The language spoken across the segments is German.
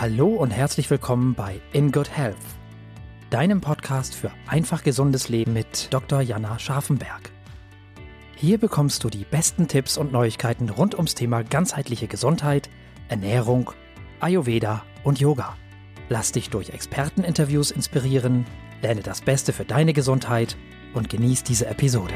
Hallo und herzlich willkommen bei In Good Health, deinem Podcast für einfach gesundes Leben mit Dr. Jana Scharfenberg. Hier bekommst du die besten Tipps und Neuigkeiten rund ums Thema ganzheitliche Gesundheit, Ernährung, Ayurveda und Yoga. Lass dich durch Experteninterviews inspirieren, lerne das Beste für deine Gesundheit und genieß diese Episode.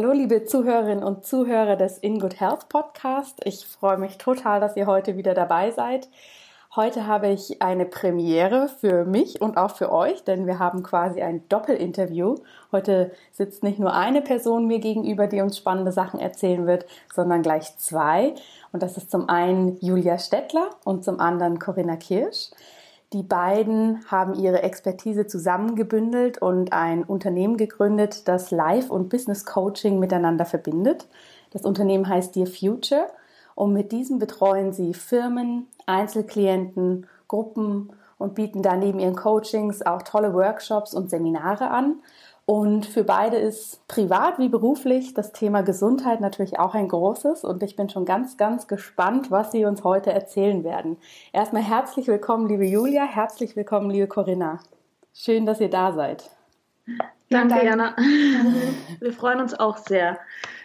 Hallo, liebe Zuhörerinnen und Zuhörer des In Good Health Podcast. Ich freue mich total, dass ihr heute wieder dabei seid. Heute habe ich eine Premiere für mich und auch für euch, denn wir haben quasi ein Doppelinterview. Heute sitzt nicht nur eine Person mir gegenüber, die uns spannende Sachen erzählen wird, sondern gleich zwei. Und das ist zum einen Julia Stettler und zum anderen Corinna Kirsch. Die beiden haben ihre Expertise zusammengebündelt und ein Unternehmen gegründet, das Life- und Business Coaching miteinander verbindet. Das Unternehmen heißt Dear Future und mit diesem betreuen sie Firmen, Einzelklienten, Gruppen und bieten da neben ihren Coachings auch tolle Workshops und Seminare an. Und für beide ist privat wie beruflich das Thema Gesundheit natürlich auch ein großes. Und ich bin schon ganz, ganz gespannt, was Sie uns heute erzählen werden. Erstmal herzlich willkommen, liebe Julia. Herzlich willkommen, liebe Corinna. Schön, dass ihr da seid. Danke, Jana. Wir freuen uns auch sehr,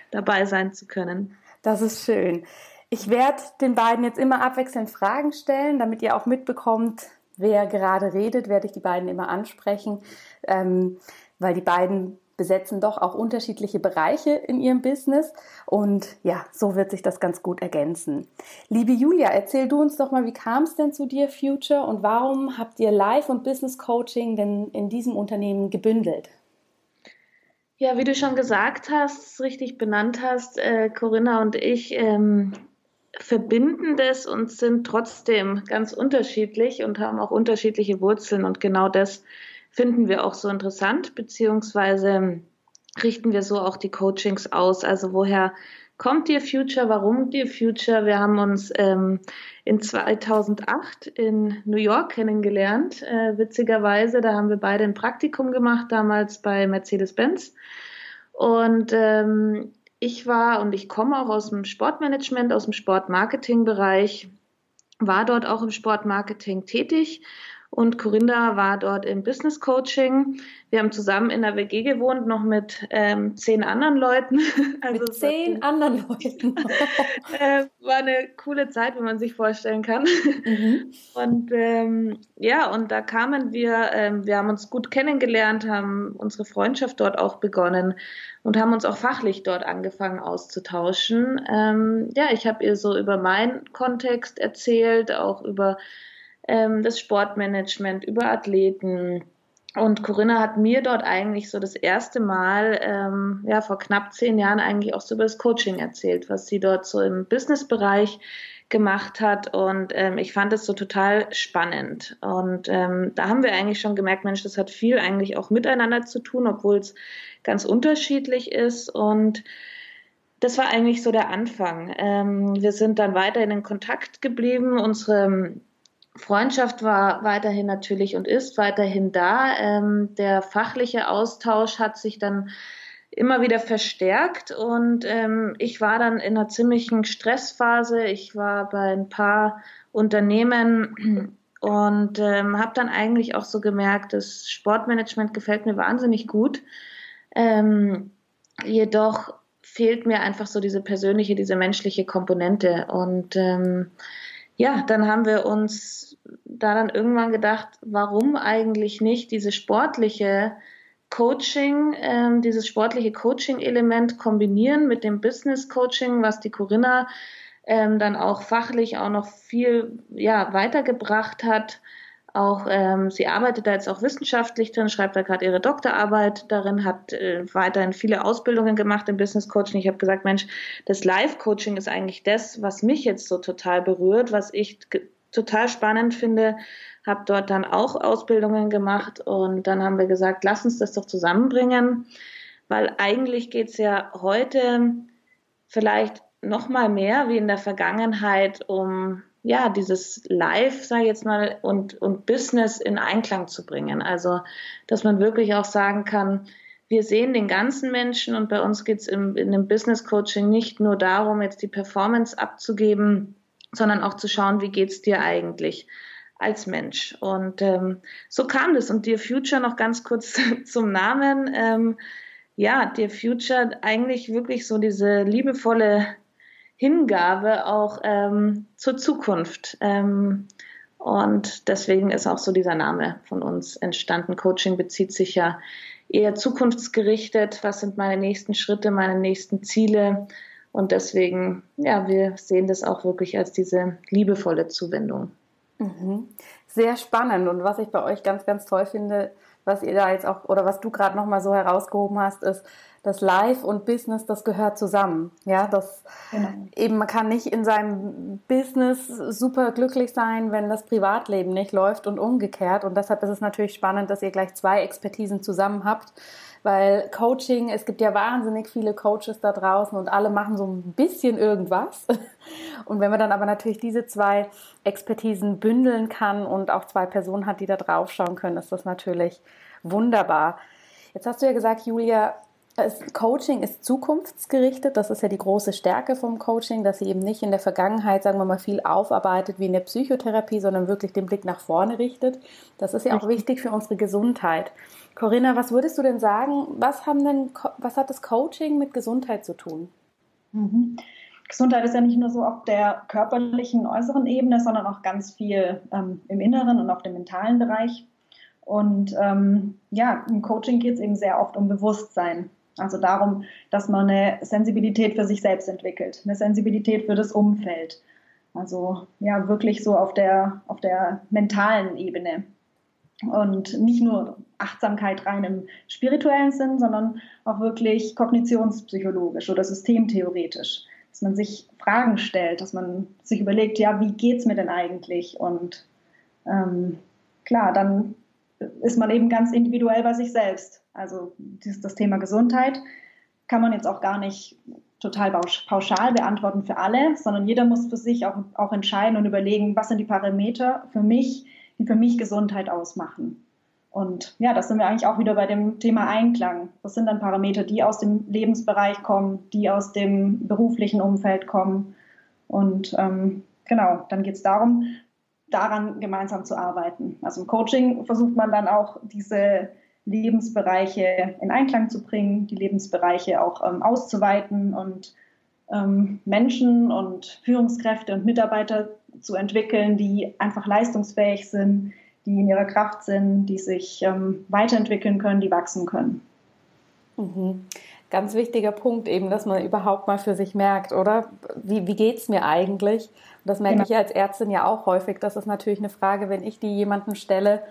dabei sein zu können. Das ist schön. Ich werde den beiden jetzt immer abwechselnd Fragen stellen, damit ihr auch mitbekommt, wer gerade redet, werde ich die beiden immer ansprechen. Ähm, weil die beiden besetzen doch auch unterschiedliche Bereiche in ihrem Business und ja, so wird sich das ganz gut ergänzen. Liebe Julia, erzähl du uns doch mal, wie kam es denn zu dir Future und warum habt ihr Live- und Business Coaching denn in diesem Unternehmen gebündelt? Ja, wie du schon gesagt hast, richtig benannt hast, äh, Corinna und ich ähm, verbinden das und sind trotzdem ganz unterschiedlich und haben auch unterschiedliche Wurzeln und genau das finden wir auch so interessant, beziehungsweise richten wir so auch die Coachings aus. Also woher kommt Dear Future? Warum Dear Future? Wir haben uns ähm, in 2008 in New York kennengelernt. Äh, witzigerweise, da haben wir beide ein Praktikum gemacht, damals bei Mercedes-Benz. Und ähm, ich war und ich komme auch aus dem Sportmanagement, aus dem Sportmarketing-Bereich, war dort auch im Sportmarketing tätig und Corinda war dort im Business Coaching. Wir haben zusammen in der WG gewohnt, noch mit ähm, zehn anderen Leuten. Also mit zehn war, anderen Leuten. äh, war eine coole Zeit, wie man sich vorstellen kann. Mhm. Und ähm, ja, und da kamen wir, ähm, wir haben uns gut kennengelernt, haben unsere Freundschaft dort auch begonnen und haben uns auch fachlich dort angefangen auszutauschen. Ähm, ja, ich habe ihr so über meinen Kontext erzählt, auch über ähm, das Sportmanagement, über Athleten. Und Corinna hat mir dort eigentlich so das erste Mal, ähm, ja, vor knapp zehn Jahren eigentlich auch so über das Coaching erzählt, was sie dort so im Businessbereich gemacht hat. Und ähm, ich fand es so total spannend. Und ähm, da haben wir eigentlich schon gemerkt, Mensch, das hat viel eigentlich auch miteinander zu tun, obwohl es ganz unterschiedlich ist. Und das war eigentlich so der Anfang. Ähm, wir sind dann weiterhin in Kontakt geblieben. Unsere Freundschaft war weiterhin natürlich und ist weiterhin da. Ähm, der fachliche Austausch hat sich dann immer wieder verstärkt und ähm, ich war dann in einer ziemlichen Stressphase. Ich war bei ein paar Unternehmen und ähm, habe dann eigentlich auch so gemerkt, das Sportmanagement gefällt mir wahnsinnig gut. Ähm, jedoch fehlt mir einfach so diese persönliche, diese menschliche Komponente und ähm, ja, dann haben wir uns da dann irgendwann gedacht, warum eigentlich nicht diese sportliche Coaching, ähm, dieses sportliche Coaching-Element kombinieren mit dem Business-Coaching, was die Corinna ähm, dann auch fachlich auch noch viel ja, weitergebracht hat. Auch ähm, sie arbeitet da jetzt auch wissenschaftlich drin, schreibt da gerade ihre Doktorarbeit darin, hat äh, weiterhin viele Ausbildungen gemacht im Business Coaching. Ich habe gesagt, Mensch, das Live Coaching ist eigentlich das, was mich jetzt so total berührt, was ich total spannend finde. Habe dort dann auch Ausbildungen gemacht und dann haben wir gesagt, lass uns das doch zusammenbringen, weil eigentlich geht's ja heute vielleicht noch mal mehr wie in der Vergangenheit um ja, dieses Live, sage ich jetzt mal, und, und Business in Einklang zu bringen. Also, dass man wirklich auch sagen kann, wir sehen den ganzen Menschen und bei uns geht es in dem Business Coaching nicht nur darum, jetzt die Performance abzugeben, sondern auch zu schauen, wie geht es dir eigentlich als Mensch. Und ähm, so kam das. Und Dear Future noch ganz kurz zum Namen. Ähm, ja, Dear Future eigentlich wirklich so diese liebevolle Hingabe auch ähm, zur Zukunft. Ähm, und deswegen ist auch so dieser Name von uns entstanden. Coaching bezieht sich ja eher zukunftsgerichtet. Was sind meine nächsten Schritte, meine nächsten Ziele? Und deswegen, ja, wir sehen das auch wirklich als diese liebevolle Zuwendung. Mhm. Sehr spannend. Und was ich bei euch ganz, ganz toll finde, was ihr da jetzt auch oder was du gerade noch mal so herausgehoben hast, ist, dass Life und Business, das gehört zusammen. Ja, das genau. eben man kann nicht in seinem Business super glücklich sein, wenn das Privatleben nicht läuft und umgekehrt. Und deshalb ist es natürlich spannend, dass ihr gleich zwei Expertisen zusammen habt weil Coaching, es gibt ja wahnsinnig viele Coaches da draußen und alle machen so ein bisschen irgendwas. Und wenn man dann aber natürlich diese zwei Expertisen bündeln kann und auch zwei Personen hat, die da drauf schauen können, ist das natürlich wunderbar. Jetzt hast du ja gesagt, Julia, Coaching ist zukunftsgerichtet. Das ist ja die große Stärke vom Coaching, dass sie eben nicht in der Vergangenheit, sagen wir mal, viel aufarbeitet wie in der Psychotherapie, sondern wirklich den Blick nach vorne richtet. Das ist ja auch wichtig für unsere Gesundheit. Corinna, was würdest du denn sagen? Was haben denn, was hat das Coaching mit Gesundheit zu tun? Mhm. Gesundheit ist ja nicht nur so auf der körperlichen, äußeren Ebene, sondern auch ganz viel ähm, im Inneren und auf dem mentalen Bereich. Und ähm, ja, im Coaching geht es eben sehr oft um Bewusstsein. Also darum, dass man eine Sensibilität für sich selbst entwickelt, eine Sensibilität für das Umfeld. Also ja, wirklich so auf der, auf der mentalen Ebene. Und nicht nur Achtsamkeit rein im spirituellen Sinn, sondern auch wirklich kognitionspsychologisch oder systemtheoretisch. Dass man sich Fragen stellt, dass man sich überlegt, ja, wie geht es mir denn eigentlich? Und ähm, klar, dann ist man eben ganz individuell bei sich selbst. Also dieses, das Thema Gesundheit kann man jetzt auch gar nicht total pauschal beantworten für alle, sondern jeder muss für sich auch, auch entscheiden und überlegen, was sind die Parameter für mich, die für mich Gesundheit ausmachen. Und ja, das sind wir eigentlich auch wieder bei dem Thema Einklang. Was sind dann Parameter, die aus dem Lebensbereich kommen, die aus dem beruflichen Umfeld kommen? Und ähm, genau, dann geht es darum, daran gemeinsam zu arbeiten. Also im Coaching versucht man dann auch diese Lebensbereiche in Einklang zu bringen, die Lebensbereiche auch ähm, auszuweiten und ähm, Menschen und Führungskräfte und Mitarbeiter zu entwickeln, die einfach leistungsfähig sind, die in ihrer Kraft sind, die sich ähm, weiterentwickeln können, die wachsen können. Mhm. Ganz wichtiger Punkt eben, dass man überhaupt mal für sich merkt, oder? Wie, wie geht es mir eigentlich? Das merke genau. ich als Ärztin ja auch häufig. Das ist natürlich eine Frage, wenn ich die jemandem stelle,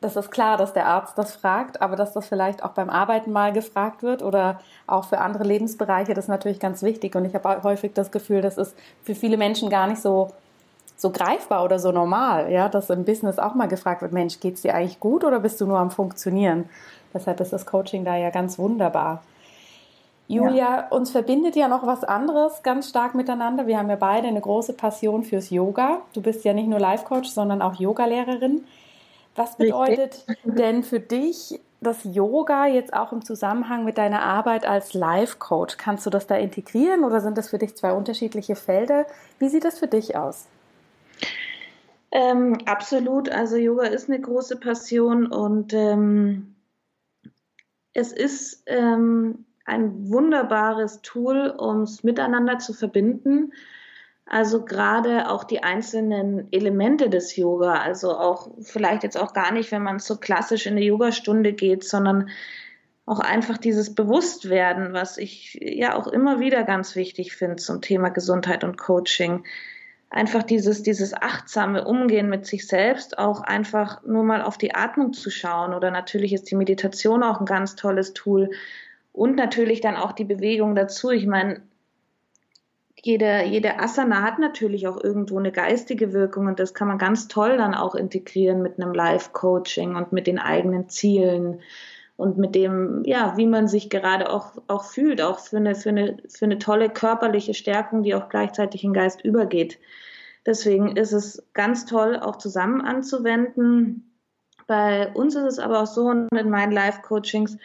das ist klar, dass der Arzt das fragt, aber dass das vielleicht auch beim Arbeiten mal gefragt wird oder auch für andere Lebensbereiche, das ist natürlich ganz wichtig. Und ich habe häufig das Gefühl, das ist für viele Menschen gar nicht so, so greifbar oder so normal, ja, dass im Business auch mal gefragt wird, Mensch, geht es dir eigentlich gut oder bist du nur am Funktionieren? Deshalb ist das Coaching da ja ganz wunderbar. Julia, ja. uns verbindet ja noch was anderes ganz stark miteinander. Wir haben ja beide eine große Passion fürs Yoga. Du bist ja nicht nur Life-Coach, sondern auch Yogalehrerin. Was bedeutet Richtig. denn für dich das Yoga jetzt auch im Zusammenhang mit deiner Arbeit als Life-Coach? Kannst du das da integrieren oder sind das für dich zwei unterschiedliche Felder? Wie sieht das für dich aus? Ähm, absolut. Also Yoga ist eine große Passion und ähm, es ist ähm, ein wunderbares Tool, um es miteinander zu verbinden. Also gerade auch die einzelnen Elemente des Yoga, also auch vielleicht jetzt auch gar nicht, wenn man so klassisch in eine Yogastunde geht, sondern auch einfach dieses Bewusstwerden, was ich ja auch immer wieder ganz wichtig finde zum Thema Gesundheit und Coaching. Einfach dieses, dieses achtsame Umgehen mit sich selbst, auch einfach nur mal auf die Atmung zu schauen. Oder natürlich ist die Meditation auch ein ganz tolles Tool, und natürlich dann auch die Bewegung dazu. Ich meine, jede, jede Asana hat natürlich auch irgendwo eine geistige Wirkung und das kann man ganz toll dann auch integrieren mit einem Live-Coaching und mit den eigenen Zielen und mit dem, ja, wie man sich gerade auch, auch fühlt, auch für eine, für, eine, für eine tolle körperliche Stärkung, die auch gleichzeitig in Geist übergeht. Deswegen ist es ganz toll, auch zusammen anzuwenden. Bei uns ist es aber auch so, in meinen Live-Coachings,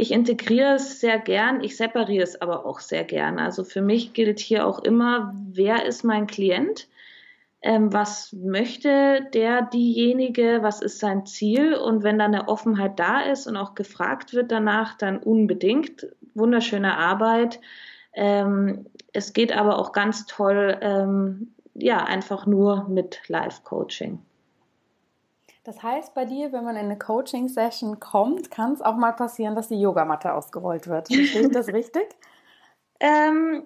ich integriere es sehr gern, ich separiere es aber auch sehr gern. Also für mich gilt hier auch immer, wer ist mein Klient? Ähm, was möchte der, diejenige, was ist sein Ziel? Und wenn da eine Offenheit da ist und auch gefragt wird danach, dann unbedingt. Wunderschöne Arbeit. Ähm, es geht aber auch ganz toll, ähm, ja, einfach nur mit Live-Coaching. Das heißt, bei dir, wenn man in eine Coaching-Session kommt, kann es auch mal passieren, dass die Yogamatte ausgerollt wird. Verstehe ich das richtig? Ähm,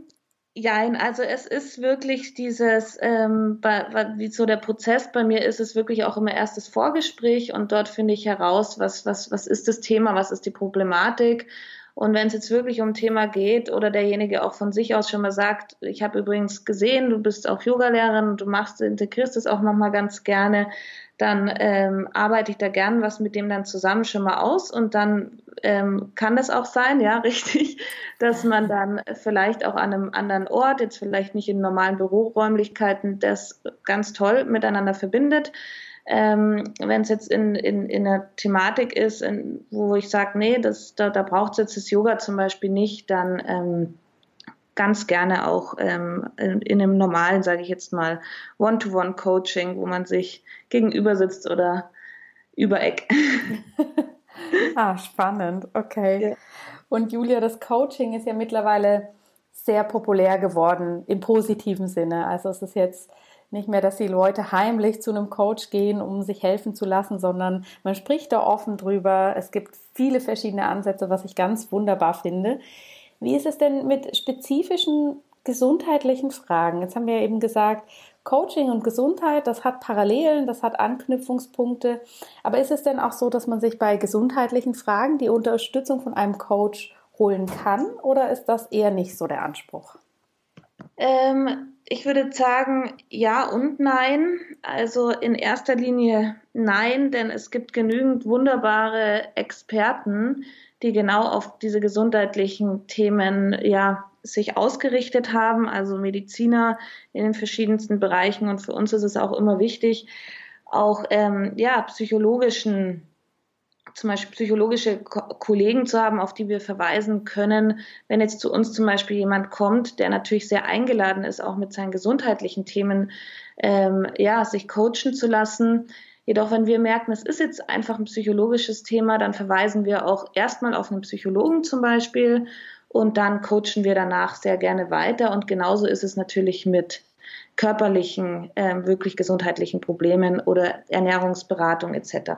ja, also es ist wirklich dieses, ähm, bei, wie so der Prozess bei mir ist, es wirklich auch immer erstes Vorgespräch und dort finde ich heraus, was, was, was ist das Thema, was ist die Problematik und wenn es jetzt wirklich um ein Thema geht oder derjenige auch von sich aus schon mal sagt, ich habe übrigens gesehen, du bist auch Yogalehrerin und du machst, integrierst es auch nochmal ganz gerne, dann ähm, arbeite ich da gern was mit dem dann zusammen schon mal aus und dann ähm, kann das auch sein, ja, richtig, dass man dann vielleicht auch an einem anderen Ort, jetzt vielleicht nicht in normalen Büroräumlichkeiten, das ganz toll miteinander verbindet. Ähm, Wenn es jetzt in, in, in einer Thematik ist, in, wo ich sage, nee, das, da, da braucht es jetzt das Yoga zum Beispiel nicht, dann ähm, ganz gerne auch ähm, in, in einem normalen, sage ich jetzt mal, One-to-One-Coaching, wo man sich gegenüber sitzt oder über Eck. ah, spannend, okay. Ja. Und Julia, das Coaching ist ja mittlerweile sehr populär geworden im positiven Sinne. Also es ist jetzt nicht mehr, dass die Leute heimlich zu einem Coach gehen, um sich helfen zu lassen, sondern man spricht da offen drüber. Es gibt viele verschiedene Ansätze, was ich ganz wunderbar finde. Wie ist es denn mit spezifischen gesundheitlichen Fragen? Jetzt haben wir eben gesagt, Coaching und Gesundheit, das hat Parallelen, das hat Anknüpfungspunkte. Aber ist es denn auch so, dass man sich bei gesundheitlichen Fragen die Unterstützung von einem Coach holen kann oder ist das eher nicht so der Anspruch? Ähm, ich würde sagen, ja und nein. Also in erster Linie nein, denn es gibt genügend wunderbare Experten, die genau auf diese gesundheitlichen Themen ja sich ausgerichtet haben, also Mediziner in den verschiedensten Bereichen. Und für uns ist es auch immer wichtig, auch ähm, ja psychologischen zum Beispiel psychologische Ko Kollegen zu haben, auf die wir verweisen können, wenn jetzt zu uns zum Beispiel jemand kommt, der natürlich sehr eingeladen ist, auch mit seinen gesundheitlichen Themen, ähm, ja, sich coachen zu lassen. Jedoch, wenn wir merken, es ist jetzt einfach ein psychologisches Thema, dann verweisen wir auch erstmal auf einen Psychologen zum Beispiel und dann coachen wir danach sehr gerne weiter. Und genauso ist es natürlich mit körperlichen, äh, wirklich gesundheitlichen Problemen oder Ernährungsberatung etc.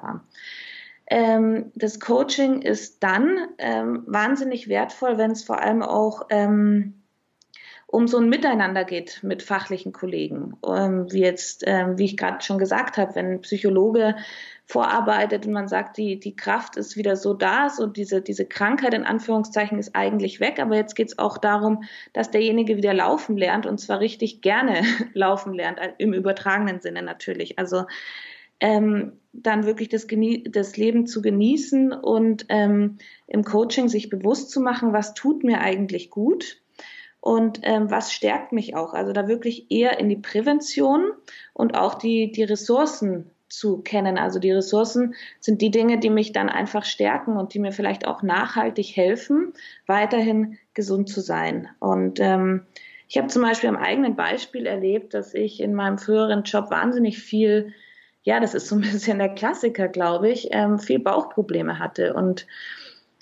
Ähm, das Coaching ist dann ähm, wahnsinnig wertvoll, wenn es vor allem auch ähm, um so ein Miteinander geht mit fachlichen Kollegen. Ähm, wie jetzt, ähm, wie ich gerade schon gesagt habe, wenn ein Psychologe vorarbeitet und man sagt, die, die Kraft ist wieder so da, so diese, diese Krankheit in Anführungszeichen ist eigentlich weg, aber jetzt geht es auch darum, dass derjenige wieder laufen lernt und zwar richtig gerne laufen lernt, im übertragenen Sinne natürlich. Also ähm, dann wirklich das, das, Leben zu genießen und ähm, im Coaching sich bewusst zu machen, was tut mir eigentlich gut und ähm, was stärkt mich auch. Also da wirklich eher in die Prävention und auch die, die Ressourcen zu kennen. Also die Ressourcen sind die Dinge, die mich dann einfach stärken und die mir vielleicht auch nachhaltig helfen, weiterhin gesund zu sein. Und ähm, ich habe zum Beispiel am eigenen Beispiel erlebt, dass ich in meinem früheren Job wahnsinnig viel ja, das ist so ein bisschen der Klassiker, glaube ich, ähm, viel Bauchprobleme hatte. Und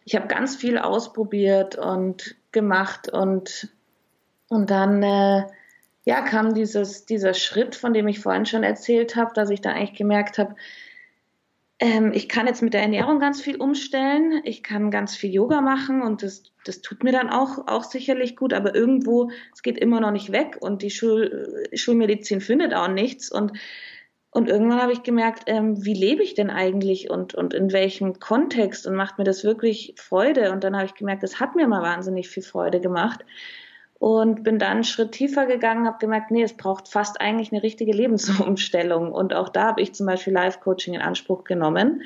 ich habe ganz viel ausprobiert und gemacht und, und dann äh, ja, kam dieses, dieser Schritt, von dem ich vorhin schon erzählt habe, dass ich dann eigentlich gemerkt habe, ähm, ich kann jetzt mit der Ernährung ganz viel umstellen, ich kann ganz viel Yoga machen und das, das tut mir dann auch, auch sicherlich gut, aber irgendwo, es geht immer noch nicht weg und die Schul, Schulmedizin findet auch nichts und und irgendwann habe ich gemerkt, ähm, wie lebe ich denn eigentlich und, und in welchem Kontext und macht mir das wirklich Freude? Und dann habe ich gemerkt, das hat mir mal wahnsinnig viel Freude gemacht. Und bin dann einen Schritt tiefer gegangen, habe gemerkt, nee, es braucht fast eigentlich eine richtige Lebensumstellung. Und auch da habe ich zum Beispiel Life-Coaching in Anspruch genommen.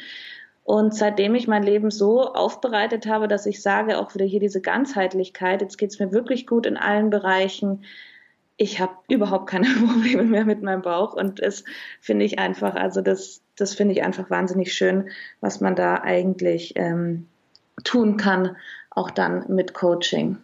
Und seitdem ich mein Leben so aufbereitet habe, dass ich sage, auch wieder hier diese Ganzheitlichkeit, jetzt geht es mir wirklich gut in allen Bereichen, ich habe überhaupt keine Probleme mehr mit meinem Bauch und das finde ich einfach, also das, das finde ich einfach wahnsinnig schön, was man da eigentlich ähm, tun kann, auch dann mit Coaching.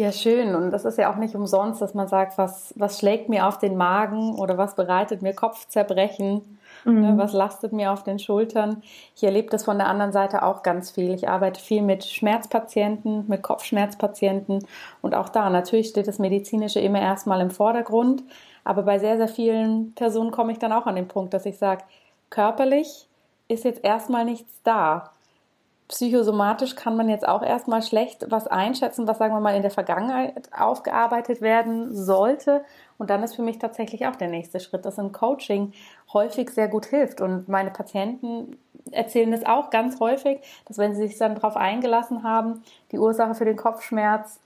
Ja, schön. Und das ist ja auch nicht umsonst, dass man sagt, was, was schlägt mir auf den Magen oder was bereitet mir Kopfzerbrechen, ne, mhm. ne, was lastet mir auf den Schultern. Ich erlebe das von der anderen Seite auch ganz viel. Ich arbeite viel mit Schmerzpatienten, mit Kopfschmerzpatienten und auch da natürlich steht das Medizinische immer erstmal im Vordergrund. Aber bei sehr, sehr vielen Personen komme ich dann auch an den Punkt, dass ich sage, körperlich ist jetzt erstmal nichts da psychosomatisch kann man jetzt auch erstmal schlecht was einschätzen, was sagen wir mal in der Vergangenheit aufgearbeitet werden sollte. Und dann ist für mich tatsächlich auch der nächste Schritt, dass ein Coaching häufig sehr gut hilft. Und meine Patienten erzählen das auch ganz häufig, dass wenn sie sich dann darauf eingelassen haben, die Ursache für den Kopfschmerz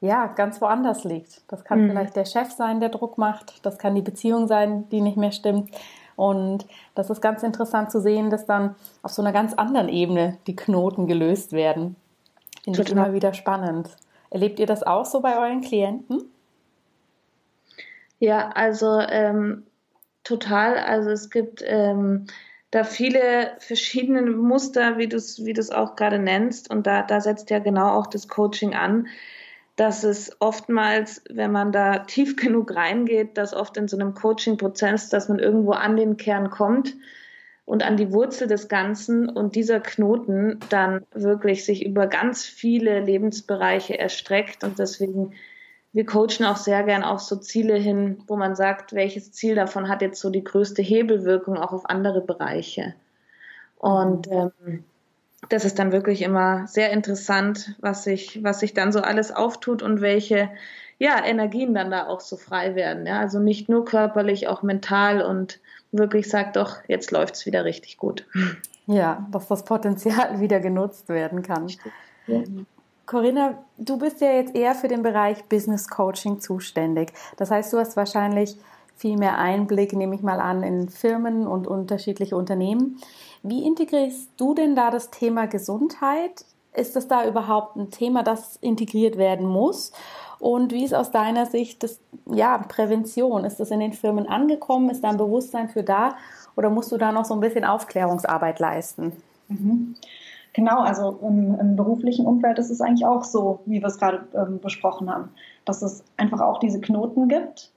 ja ganz woanders liegt. Das kann mhm. vielleicht der Chef sein, der Druck macht. Das kann die Beziehung sein, die nicht mehr stimmt. Und das ist ganz interessant zu sehen, dass dann auf so einer ganz anderen Ebene die Knoten gelöst werden. Finde ich immer wieder spannend. Erlebt ihr das auch so bei euren Klienten? Ja, also ähm, total. Also es gibt ähm, da viele verschiedene Muster, wie du es wie auch gerade nennst. Und da, da setzt ja genau auch das Coaching an dass es oftmals, wenn man da tief genug reingeht, dass oft in so einem Coaching-Prozess, dass man irgendwo an den Kern kommt und an die Wurzel des Ganzen und dieser Knoten dann wirklich sich über ganz viele Lebensbereiche erstreckt und deswegen wir coachen auch sehr gern auf so Ziele hin, wo man sagt, welches Ziel davon hat jetzt so die größte Hebelwirkung auch auf andere Bereiche. Und ähm, das ist dann wirklich immer sehr interessant, was sich, was sich dann so alles auftut und welche ja, Energien dann da auch so frei werden. Ja? Also nicht nur körperlich, auch mental und wirklich sagt doch, jetzt läuft es wieder richtig gut. Ja, dass das Potenzial wieder genutzt werden kann. Ja. Corinna, du bist ja jetzt eher für den Bereich Business Coaching zuständig. Das heißt, du hast wahrscheinlich viel mehr Einblick, nehme ich mal an, in Firmen und unterschiedliche Unternehmen. Wie integrierst du denn da das Thema Gesundheit? Ist das da überhaupt ein Thema, das integriert werden muss? Und wie ist aus deiner Sicht das, ja, Prävention? Ist das in den Firmen angekommen? Ist da ein Bewusstsein für da? Oder musst du da noch so ein bisschen Aufklärungsarbeit leisten? Mhm. Genau, also im, im, beruflichen Umfeld ist es eigentlich auch so, wie wir es gerade ähm, besprochen haben, dass es einfach auch diese Knoten gibt.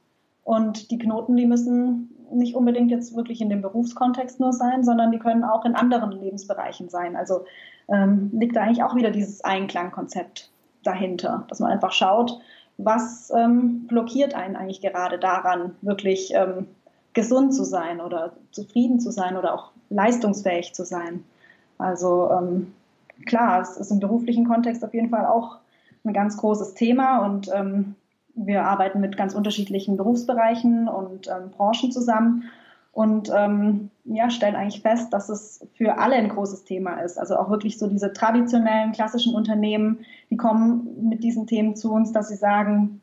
Und die Knoten, die müssen nicht unbedingt jetzt wirklich in dem Berufskontext nur sein, sondern die können auch in anderen Lebensbereichen sein. Also ähm, liegt da eigentlich auch wieder dieses Einklangkonzept dahinter, dass man einfach schaut, was ähm, blockiert einen eigentlich gerade daran, wirklich ähm, gesund zu sein oder zufrieden zu sein oder auch leistungsfähig zu sein. Also ähm, klar, es ist im beruflichen Kontext auf jeden Fall auch ein ganz großes Thema und ähm, wir arbeiten mit ganz unterschiedlichen Berufsbereichen und ähm, Branchen zusammen und ähm, ja, stellen eigentlich fest, dass es für alle ein großes Thema ist. Also auch wirklich so diese traditionellen, klassischen Unternehmen, die kommen mit diesen Themen zu uns, dass sie sagen,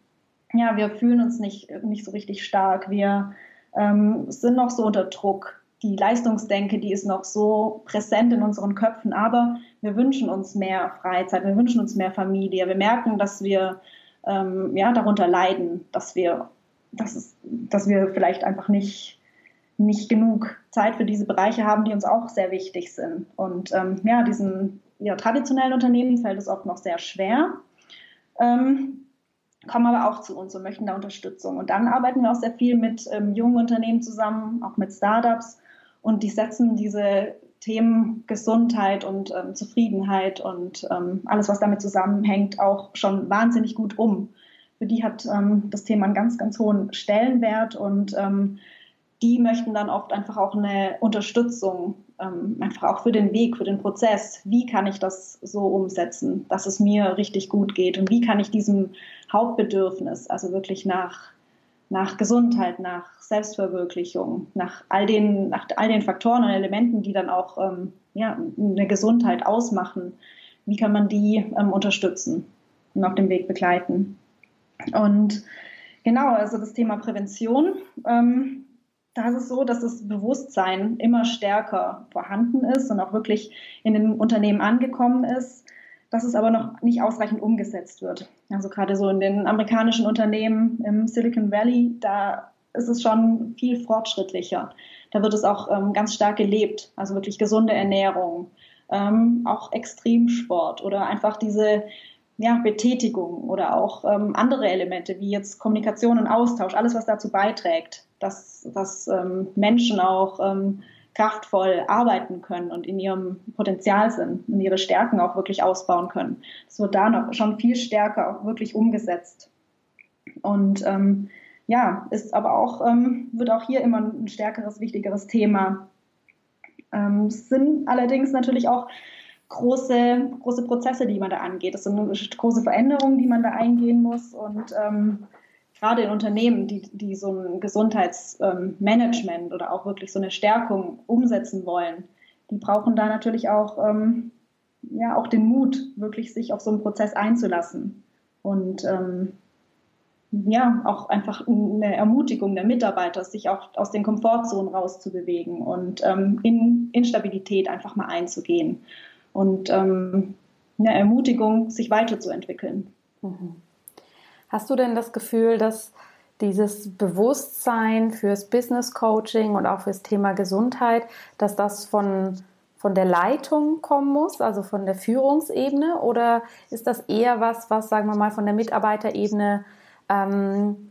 ja, wir fühlen uns nicht, nicht so richtig stark, wir ähm, sind noch so unter Druck. Die Leistungsdenke, die ist noch so präsent in unseren Köpfen, aber wir wünschen uns mehr Freizeit, wir wünschen uns mehr Familie. Wir merken, dass wir ähm, ja, darunter leiden, dass wir, dass, dass wir vielleicht einfach nicht, nicht genug Zeit für diese Bereiche haben, die uns auch sehr wichtig sind. Und ähm, ja, diesen ja, traditionellen Unternehmen fällt es oft noch sehr schwer, ähm, kommen aber auch zu uns und möchten da Unterstützung. Und dann arbeiten wir auch sehr viel mit ähm, jungen Unternehmen zusammen, auch mit Startups. Und die setzen diese Themen Gesundheit und ähm, Zufriedenheit und ähm, alles, was damit zusammenhängt, auch schon wahnsinnig gut um. Für die hat ähm, das Thema einen ganz, ganz hohen Stellenwert und ähm, die möchten dann oft einfach auch eine Unterstützung, ähm, einfach auch für den Weg, für den Prozess. Wie kann ich das so umsetzen, dass es mir richtig gut geht und wie kann ich diesem Hauptbedürfnis, also wirklich nach nach Gesundheit, nach Selbstverwirklichung, nach all den, nach all den Faktoren und Elementen, die dann auch ähm, ja, eine Gesundheit ausmachen. Wie kann man die ähm, unterstützen und auf dem Weg begleiten? Und genau, also das Thema Prävention, ähm, da ist es so, dass das Bewusstsein immer stärker vorhanden ist und auch wirklich in den Unternehmen angekommen ist dass es aber noch nicht ausreichend umgesetzt wird. Also gerade so in den amerikanischen Unternehmen im Silicon Valley, da ist es schon viel fortschrittlicher. Da wird es auch ähm, ganz stark gelebt, also wirklich gesunde Ernährung, ähm, auch Extremsport oder einfach diese ja, Betätigung oder auch ähm, andere Elemente wie jetzt Kommunikation und Austausch, alles was dazu beiträgt, dass, dass ähm, Menschen auch ähm, kraftvoll arbeiten können und in ihrem Potenzial sind und ihre Stärken auch wirklich ausbauen können. Das wird da noch schon viel stärker auch wirklich umgesetzt. Und ähm, ja, ist aber auch, ähm, wird auch hier immer ein stärkeres, wichtigeres Thema. Ähm, es sind allerdings natürlich auch große, große Prozesse, die man da angeht. Es sind große Veränderungen, die man da eingehen muss. Und ähm, gerade in Unternehmen, die, die so ein Gesundheitsmanagement oder auch wirklich so eine Stärkung umsetzen wollen, die brauchen da natürlich auch, ähm, ja, auch den Mut, wirklich sich auf so einen Prozess einzulassen. Und ähm, ja, auch einfach eine Ermutigung der Mitarbeiter, sich auch aus den Komfortzonen rauszubewegen und ähm, in Instabilität einfach mal einzugehen. Und ähm, eine Ermutigung, sich weiterzuentwickeln. Mhm. Hast du denn das Gefühl, dass dieses Bewusstsein fürs Business Coaching und auch fürs Thema Gesundheit, dass das von, von der Leitung kommen muss, also von der Führungsebene? Oder ist das eher was, was, sagen wir mal, von der Mitarbeiterebene ähm,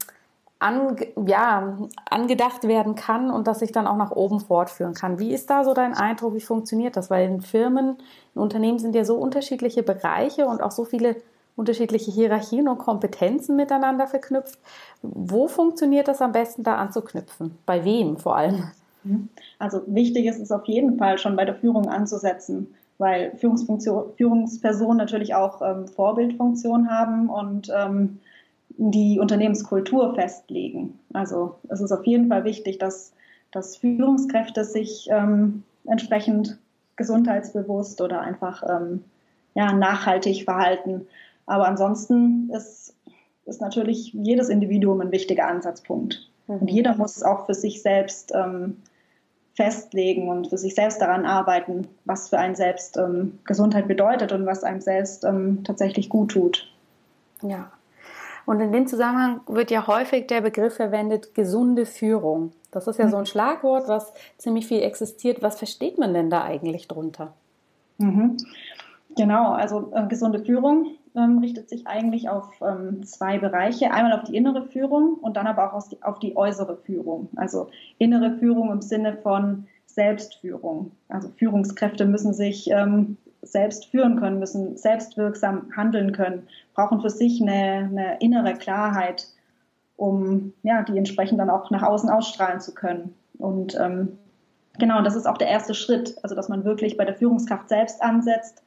an, ja, angedacht werden kann und das sich dann auch nach oben fortführen kann. Wie ist da so dein Eindruck? Wie funktioniert das? Weil in Firmen, in Unternehmen sind ja so unterschiedliche Bereiche und auch so viele unterschiedliche Hierarchien und Kompetenzen miteinander verknüpft. Wo funktioniert das am besten da anzuknüpfen? Bei wem vor allem? Mhm. Also wichtig ist es auf jeden Fall schon bei der Führung anzusetzen, weil Führungspersonen natürlich auch ähm, Vorbildfunktion haben und ähm, die Unternehmenskultur festlegen. Also es ist auf jeden Fall wichtig, dass, dass Führungskräfte sich ähm, entsprechend gesundheitsbewusst oder einfach ähm, ja, nachhaltig verhalten. Aber ansonsten ist, ist natürlich jedes Individuum ein wichtiger Ansatzpunkt. Mhm. Und jeder muss auch für sich selbst ähm, festlegen und für sich selbst daran arbeiten, was für einen selbst ähm, Gesundheit bedeutet und was einem selbst ähm, tatsächlich gut tut. Ja. Und in dem Zusammenhang wird ja häufig der Begriff verwendet, gesunde Führung. Das ist ja so ein mhm. Schlagwort, was ziemlich viel existiert. Was versteht man denn da eigentlich drunter? Mhm. Genau, also äh, gesunde Führung ähm, richtet sich eigentlich auf ähm, zwei Bereiche. Einmal auf die innere Führung und dann aber auch die, auf die äußere Führung. Also innere Führung im Sinne von Selbstführung. Also Führungskräfte müssen sich ähm, selbst führen können, müssen selbstwirksam handeln können, brauchen für sich eine, eine innere Klarheit, um ja, die entsprechend dann auch nach außen ausstrahlen zu können. Und ähm, genau, das ist auch der erste Schritt, also dass man wirklich bei der Führungskraft selbst ansetzt,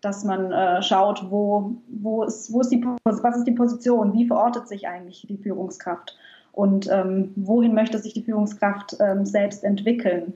dass man äh, schaut, wo, wo, ist, wo ist die, was ist die Position, wie verortet sich eigentlich die Führungskraft und ähm, wohin möchte sich die Führungskraft ähm, selbst entwickeln.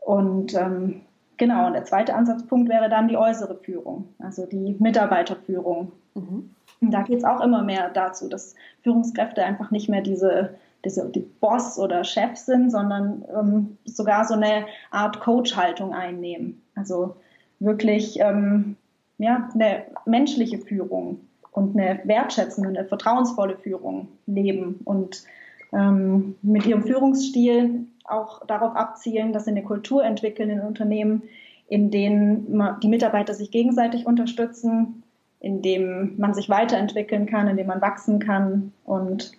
Und ähm, genau, und der zweite Ansatzpunkt wäre dann die äußere Führung, also die Mitarbeiterführung. Mhm. Da geht es auch immer mehr dazu, dass Führungskräfte einfach nicht mehr diese, diese die Boss oder Chef sind, sondern ähm, sogar so eine Art Coach-Haltung einnehmen. Also wirklich ähm, ja, eine menschliche Führung und eine wertschätzende, eine vertrauensvolle Führung leben und ähm, mit ihrem Führungsstil auch darauf abzielen, dass sie eine Kultur entwickeln in Unternehmen, in denen die Mitarbeiter sich gegenseitig unterstützen, in dem man sich weiterentwickeln kann, in dem man wachsen kann und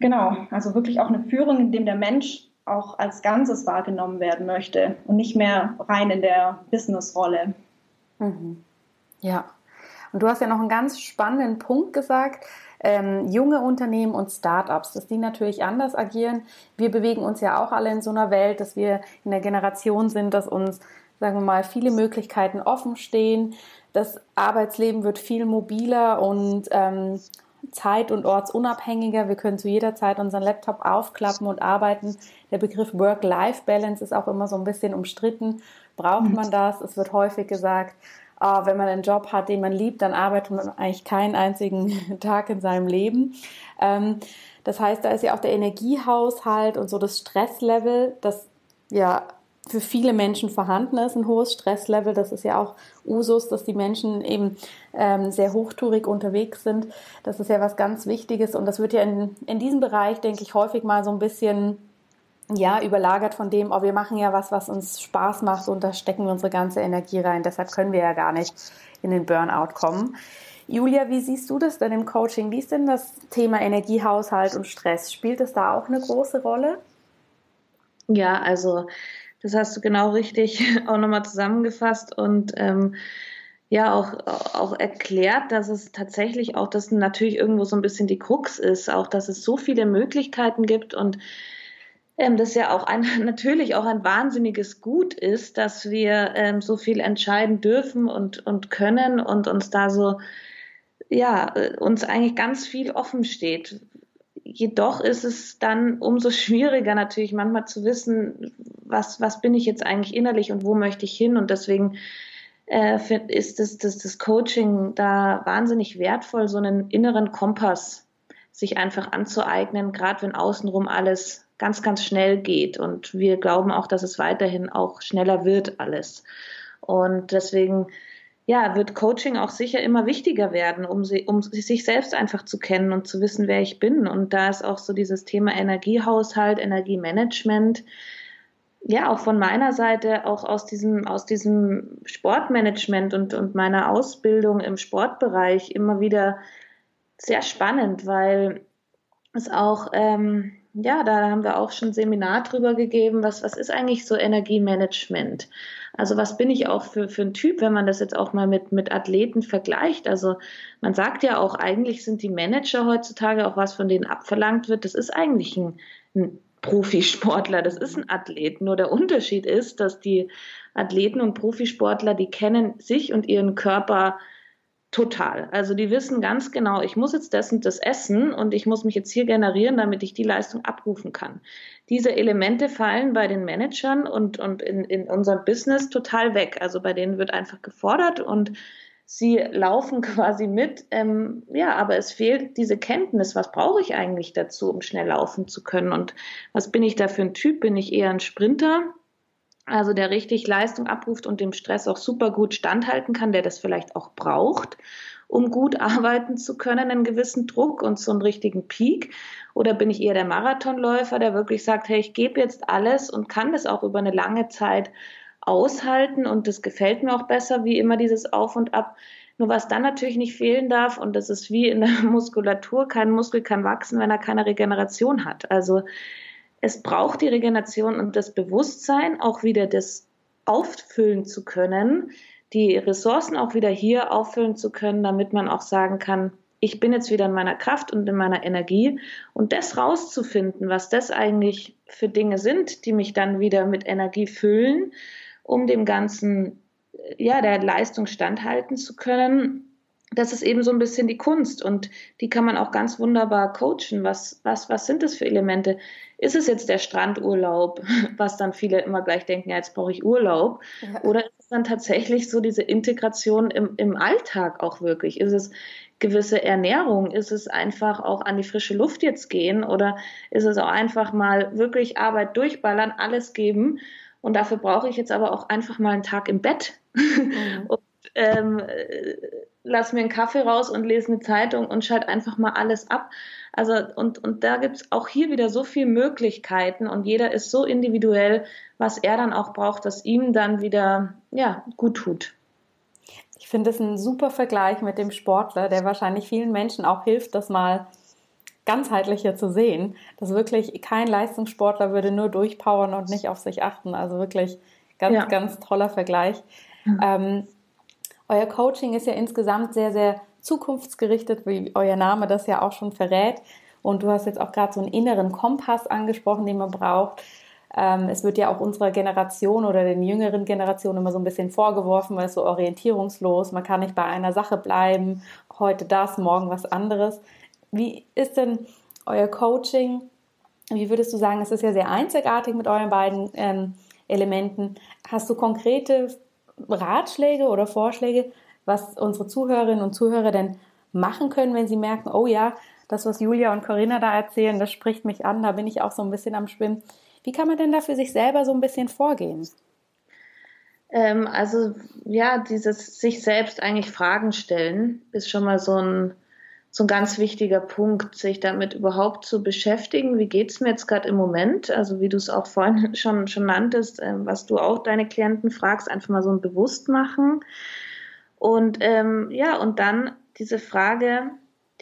genau, also wirklich auch eine Führung, in dem der Mensch auch als Ganzes wahrgenommen werden möchte und nicht mehr rein in der Business-Rolle. Mhm. Ja, und du hast ja noch einen ganz spannenden Punkt gesagt. Ähm, junge Unternehmen und Startups, dass die natürlich anders agieren. Wir bewegen uns ja auch alle in so einer Welt, dass wir in der Generation sind, dass uns, sagen wir mal, viele Möglichkeiten offen stehen. Das Arbeitsleben wird viel mobiler und ähm, zeit- und ortsunabhängiger. Wir können zu jeder Zeit unseren Laptop aufklappen und arbeiten. Der Begriff Work-Life-Balance ist auch immer so ein bisschen umstritten. Braucht man das? Es wird häufig gesagt, oh, wenn man einen Job hat, den man liebt, dann arbeitet man eigentlich keinen einzigen Tag in seinem Leben. Ähm, das heißt, da ist ja auch der Energiehaushalt und so das Stresslevel, das ja für viele Menschen vorhanden ist, ein hohes Stresslevel. Das ist ja auch Usus, dass die Menschen eben ähm, sehr hochtourig unterwegs sind. Das ist ja was ganz Wichtiges und das wird ja in, in diesem Bereich, denke ich, häufig mal so ein bisschen ja, überlagert von dem, oh, wir machen ja was, was uns Spaß macht und da stecken wir unsere ganze Energie rein. Deshalb können wir ja gar nicht in den Burnout kommen. Julia, wie siehst du das denn im Coaching? Wie ist denn das Thema Energiehaushalt und Stress? Spielt es da auch eine große Rolle? Ja, also das hast du genau richtig auch nochmal zusammengefasst und ähm, ja auch, auch erklärt, dass es tatsächlich auch, das natürlich irgendwo so ein bisschen die Krux ist, auch dass es so viele Möglichkeiten gibt und ähm, das ja auch ein, natürlich auch ein wahnsinniges Gut ist, dass wir ähm, so viel entscheiden dürfen und, und können und uns da so, ja, äh, uns eigentlich ganz viel offen steht. Jedoch ist es dann umso schwieriger natürlich manchmal zu wissen, was, was bin ich jetzt eigentlich innerlich und wo möchte ich hin und deswegen äh, ist das, das, das Coaching da wahnsinnig wertvoll, so einen inneren Kompass sich einfach anzueignen, gerade wenn außenrum alles ganz, ganz schnell geht. Und wir glauben auch, dass es weiterhin auch schneller wird alles. Und deswegen, ja, wird Coaching auch sicher immer wichtiger werden, um, sie, um sich selbst einfach zu kennen und zu wissen, wer ich bin. Und da ist auch so dieses Thema Energiehaushalt, Energiemanagement, ja, auch von meiner Seite, auch aus diesem, aus diesem Sportmanagement und, und meiner Ausbildung im Sportbereich immer wieder sehr spannend, weil es auch, ähm, ja, da haben wir auch schon Seminar drüber gegeben, was, was ist eigentlich so Energiemanagement? Also was bin ich auch für, für ein Typ, wenn man das jetzt auch mal mit, mit Athleten vergleicht? Also man sagt ja auch, eigentlich sind die Manager heutzutage auch was von denen abverlangt wird. Das ist eigentlich ein, ein Profisportler, das ist ein Athlet. Nur der Unterschied ist, dass die Athleten und Profisportler, die kennen sich und ihren Körper Total. Also die wissen ganz genau, ich muss jetzt und das essen und ich muss mich jetzt hier generieren, damit ich die Leistung abrufen kann. Diese Elemente fallen bei den Managern und, und in, in unserem Business total weg. Also bei denen wird einfach gefordert und sie laufen quasi mit. Ähm, ja, aber es fehlt diese Kenntnis, was brauche ich eigentlich dazu, um schnell laufen zu können und was bin ich da für ein Typ? Bin ich eher ein Sprinter? Also der richtig Leistung abruft und dem Stress auch super gut standhalten kann, der das vielleicht auch braucht, um gut arbeiten zu können, einen gewissen Druck und so einen richtigen Peak? Oder bin ich eher der Marathonläufer, der wirklich sagt, hey, ich gebe jetzt alles und kann das auch über eine lange Zeit aushalten und das gefällt mir auch besser, wie immer dieses Auf und Ab. Nur was dann natürlich nicht fehlen darf, und das ist wie in der Muskulatur, kein Muskel kann wachsen, wenn er keine Regeneration hat. Also es braucht die Regeneration und das Bewusstsein, auch wieder das auffüllen zu können, die Ressourcen auch wieder hier auffüllen zu können, damit man auch sagen kann, ich bin jetzt wieder in meiner Kraft und in meiner Energie und das rauszufinden, was das eigentlich für Dinge sind, die mich dann wieder mit Energie füllen, um dem Ganzen, ja, der Leistung standhalten zu können. Das ist eben so ein bisschen die Kunst und die kann man auch ganz wunderbar coachen. Was, was, was sind das für Elemente? Ist es jetzt der Strandurlaub, was dann viele immer gleich denken, ja, jetzt brauche ich Urlaub? Ja. Oder ist es dann tatsächlich so diese Integration im, im Alltag auch wirklich? Ist es gewisse Ernährung? Ist es einfach auch an die frische Luft jetzt gehen? Oder ist es auch einfach mal wirklich Arbeit durchballern, alles geben? Und dafür brauche ich jetzt aber auch einfach mal einen Tag im Bett. Mhm. und, ähm, lass mir einen Kaffee raus und lese eine Zeitung und schalte einfach mal alles ab. Also, und, und da gibt's auch hier wieder so viele Möglichkeiten und jeder ist so individuell, was er dann auch braucht, dass ihm dann wieder, ja, gut tut. Ich finde es ein super Vergleich mit dem Sportler, der wahrscheinlich vielen Menschen auch hilft, das mal ganzheitlicher zu sehen, dass wirklich kein Leistungssportler würde nur durchpowern und nicht auf sich achten. Also wirklich ganz, ja. ganz toller Vergleich. Mhm. Ähm, euer Coaching ist ja insgesamt sehr, sehr zukunftsgerichtet, wie euer Name das ja auch schon verrät. Und du hast jetzt auch gerade so einen inneren Kompass angesprochen, den man braucht. Ähm, es wird ja auch unserer Generation oder den jüngeren Generationen immer so ein bisschen vorgeworfen, weil es so orientierungslos, man kann nicht bei einer Sache bleiben, heute das, morgen was anderes. Wie ist denn euer Coaching? Wie würdest du sagen, es ist ja sehr einzigartig mit euren beiden ähm, Elementen. Hast du konkrete Ratschläge oder Vorschläge, was unsere Zuhörerinnen und Zuhörer denn machen können, wenn sie merken, oh ja, das, was Julia und Corinna da erzählen, das spricht mich an, da bin ich auch so ein bisschen am Schwimmen. Wie kann man denn da für sich selber so ein bisschen vorgehen? Ähm, also ja, dieses sich selbst eigentlich Fragen stellen ist schon mal so ein, so ein ganz wichtiger Punkt, sich damit überhaupt zu beschäftigen. Wie geht es mir jetzt gerade im Moment? Also wie du es auch vorhin schon, schon nanntest, äh, was du auch deine Klienten fragst, einfach mal so ein Bewusstmachen. Und ähm, ja, und dann diese Frage,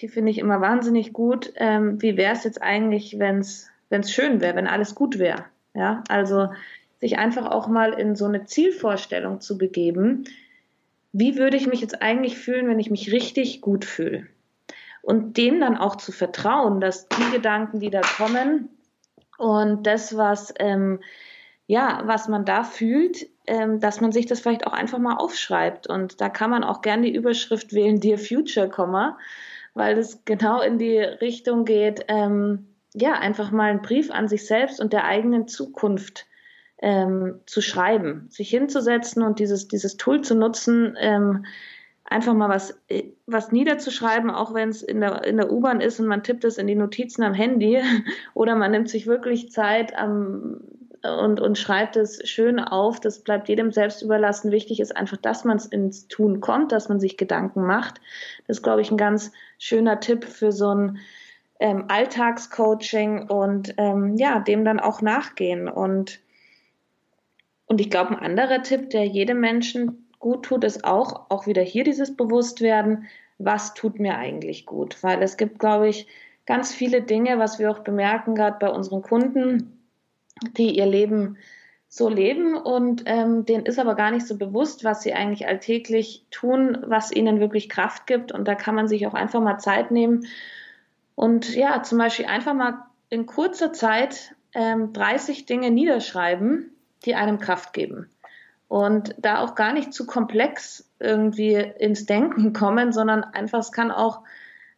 die finde ich immer wahnsinnig gut, ähm, wie wäre es jetzt eigentlich, wenn es schön wäre, wenn alles gut wäre? Ja, also sich einfach auch mal in so eine Zielvorstellung zu begeben. Wie würde ich mich jetzt eigentlich fühlen, wenn ich mich richtig gut fühle? Und dem dann auch zu vertrauen, dass die Gedanken, die da kommen und das, was, ähm, ja, was man da fühlt, ähm, dass man sich das vielleicht auch einfach mal aufschreibt. Und da kann man auch gerne die Überschrift wählen, Dear Future, weil es genau in die Richtung geht, ähm, ja, einfach mal einen Brief an sich selbst und der eigenen Zukunft ähm, zu schreiben, sich hinzusetzen und dieses, dieses Tool zu nutzen, ähm, einfach mal was, was niederzuschreiben, auch wenn es in der, in der U-Bahn ist und man tippt es in die Notizen am Handy oder man nimmt sich wirklich Zeit am, und, und schreibt es schön auf. Das bleibt jedem selbst überlassen. Wichtig ist einfach, dass man es ins Tun kommt, dass man sich Gedanken macht. Das ist, glaube ich, ein ganz schöner Tipp für so ein ähm, Alltagscoaching und ähm, ja, dem dann auch nachgehen und und ich glaube, ein anderer Tipp, der jedem Menschen gut tut, ist auch, auch wieder hier dieses Bewusstwerden, was tut mir eigentlich gut? Weil es gibt, glaube ich, ganz viele Dinge, was wir auch bemerken, gerade bei unseren Kunden, die ihr Leben so leben und ähm, denen ist aber gar nicht so bewusst, was sie eigentlich alltäglich tun, was ihnen wirklich Kraft gibt. Und da kann man sich auch einfach mal Zeit nehmen und ja, zum Beispiel einfach mal in kurzer Zeit ähm, 30 Dinge niederschreiben, die einem Kraft geben. Und da auch gar nicht zu komplex irgendwie ins Denken kommen, sondern einfach, es kann auch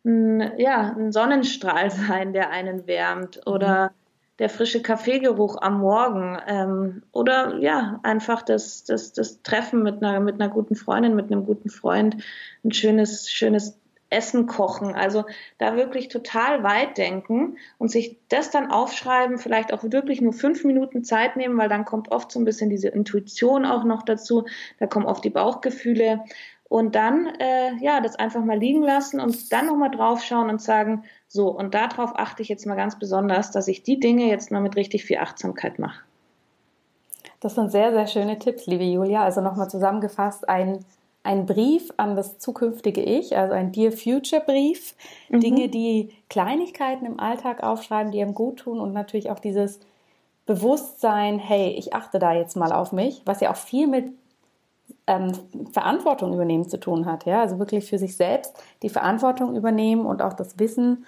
ein, ja, ein Sonnenstrahl sein, der einen wärmt oder mhm. der frische Kaffeegeruch am Morgen ähm, oder ja, einfach das, das, das Treffen mit einer, mit einer guten Freundin, mit einem guten Freund, ein schönes, schönes Essen kochen. Also da wirklich total weit denken und sich das dann aufschreiben, vielleicht auch wirklich nur fünf Minuten Zeit nehmen, weil dann kommt oft so ein bisschen diese Intuition auch noch dazu. Da kommen oft die Bauchgefühle. Und dann, äh, ja, das einfach mal liegen lassen und dann nochmal draufschauen und sagen, so, und darauf achte ich jetzt mal ganz besonders, dass ich die Dinge jetzt mal mit richtig viel Achtsamkeit mache. Das sind sehr, sehr schöne Tipps, liebe Julia. Also nochmal zusammengefasst, ein ein Brief an das zukünftige Ich, also ein Dear Future Brief. Mhm. Dinge, die Kleinigkeiten im Alltag aufschreiben, die einem gut tun und natürlich auch dieses Bewusstsein, hey, ich achte da jetzt mal auf mich, was ja auch viel mit ähm, Verantwortung übernehmen zu tun hat. Ja? Also wirklich für sich selbst die Verantwortung übernehmen und auch das Wissen,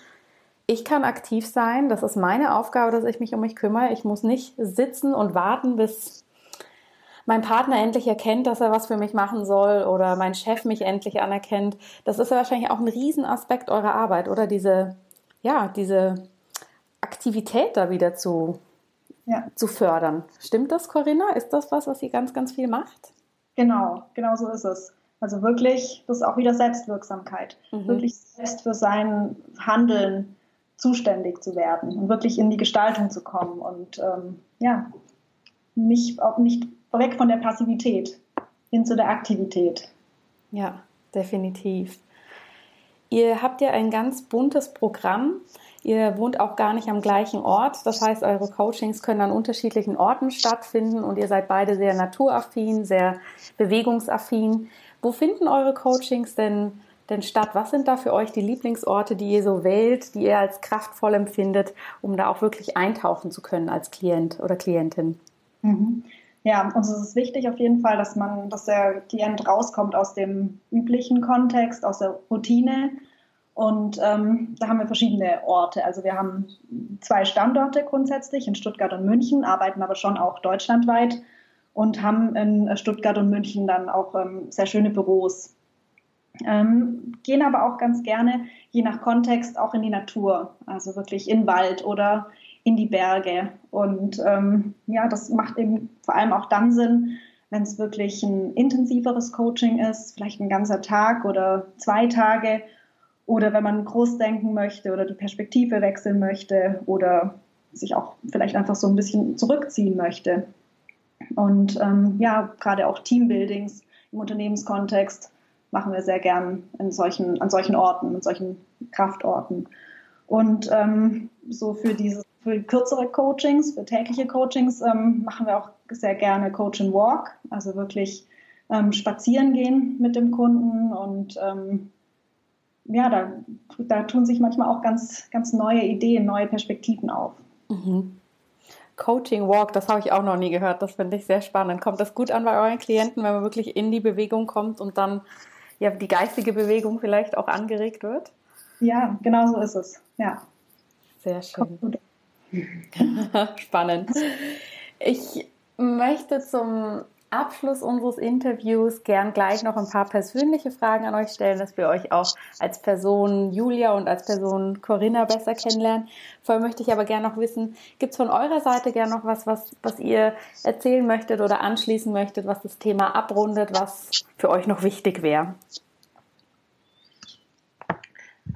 ich kann aktiv sein, das ist meine Aufgabe, dass ich mich um mich kümmere. Ich muss nicht sitzen und warten, bis mein Partner endlich erkennt, dass er was für mich machen soll oder mein Chef mich endlich anerkennt. Das ist ja wahrscheinlich auch ein Riesenaspekt eurer Arbeit, oder? Diese, ja, diese Aktivität da wieder zu, ja. zu fördern. Stimmt das, Corinna? Ist das was, was sie ganz, ganz viel macht? Genau, genau so ist es. Also wirklich, das ist auch wieder Selbstwirksamkeit. Mhm. Wirklich selbst für sein Handeln zuständig zu werden und wirklich in die Gestaltung zu kommen und ähm, ja, nicht, auch nicht weg von der Passivität hin zu der Aktivität. Ja, definitiv. Ihr habt ja ein ganz buntes Programm. Ihr wohnt auch gar nicht am gleichen Ort. Das heißt, eure Coachings können an unterschiedlichen Orten stattfinden und ihr seid beide sehr naturaffin, sehr bewegungsaffin. Wo finden eure Coachings denn, denn statt? Was sind da für euch die Lieblingsorte, die ihr so wählt, die ihr als kraftvoll empfindet, um da auch wirklich eintauchen zu können als Klient oder Klientin? Mhm. Ja, uns ist es wichtig auf jeden Fall, dass man, dass der Klient rauskommt aus dem üblichen Kontext, aus der Routine. Und ähm, da haben wir verschiedene Orte. Also wir haben zwei Standorte grundsätzlich in Stuttgart und München, arbeiten aber schon auch deutschlandweit und haben in Stuttgart und München dann auch ähm, sehr schöne Büros. Ähm, gehen aber auch ganz gerne, je nach Kontext, auch in die Natur, also wirklich in Wald oder in die Berge. Und ähm, ja, das macht eben vor allem auch dann Sinn, wenn es wirklich ein intensiveres Coaching ist, vielleicht ein ganzer Tag oder zwei Tage, oder wenn man groß denken möchte oder die Perspektive wechseln möchte oder sich auch vielleicht einfach so ein bisschen zurückziehen möchte. Und ähm, ja, gerade auch Teambuildings im Unternehmenskontext machen wir sehr gern in solchen, an solchen Orten, in solchen Kraftorten. Und ähm, so für diese für kürzere Coachings, für tägliche Coachings ähm, machen wir auch sehr gerne Coach and Walk, also wirklich ähm, spazieren gehen mit dem Kunden und ähm, ja, da, da tun sich manchmal auch ganz, ganz neue Ideen, neue Perspektiven auf. Mhm. Coaching Walk, das habe ich auch noch nie gehört. Das finde ich sehr spannend. Kommt das gut an bei euren Klienten, wenn man wirklich in die Bewegung kommt und dann ja die geistige Bewegung vielleicht auch angeregt wird? Ja, genau so ist es. Ja. Sehr schön. Spannend. Ich möchte zum Abschluss unseres Interviews gern gleich noch ein paar persönliche Fragen an euch stellen, dass wir euch auch als Person Julia und als Person Corinna besser kennenlernen. Vorher möchte ich aber gerne noch wissen, gibt es von eurer Seite gern noch was, was, was ihr erzählen möchtet oder anschließen möchtet, was das Thema abrundet, was für euch noch wichtig wäre?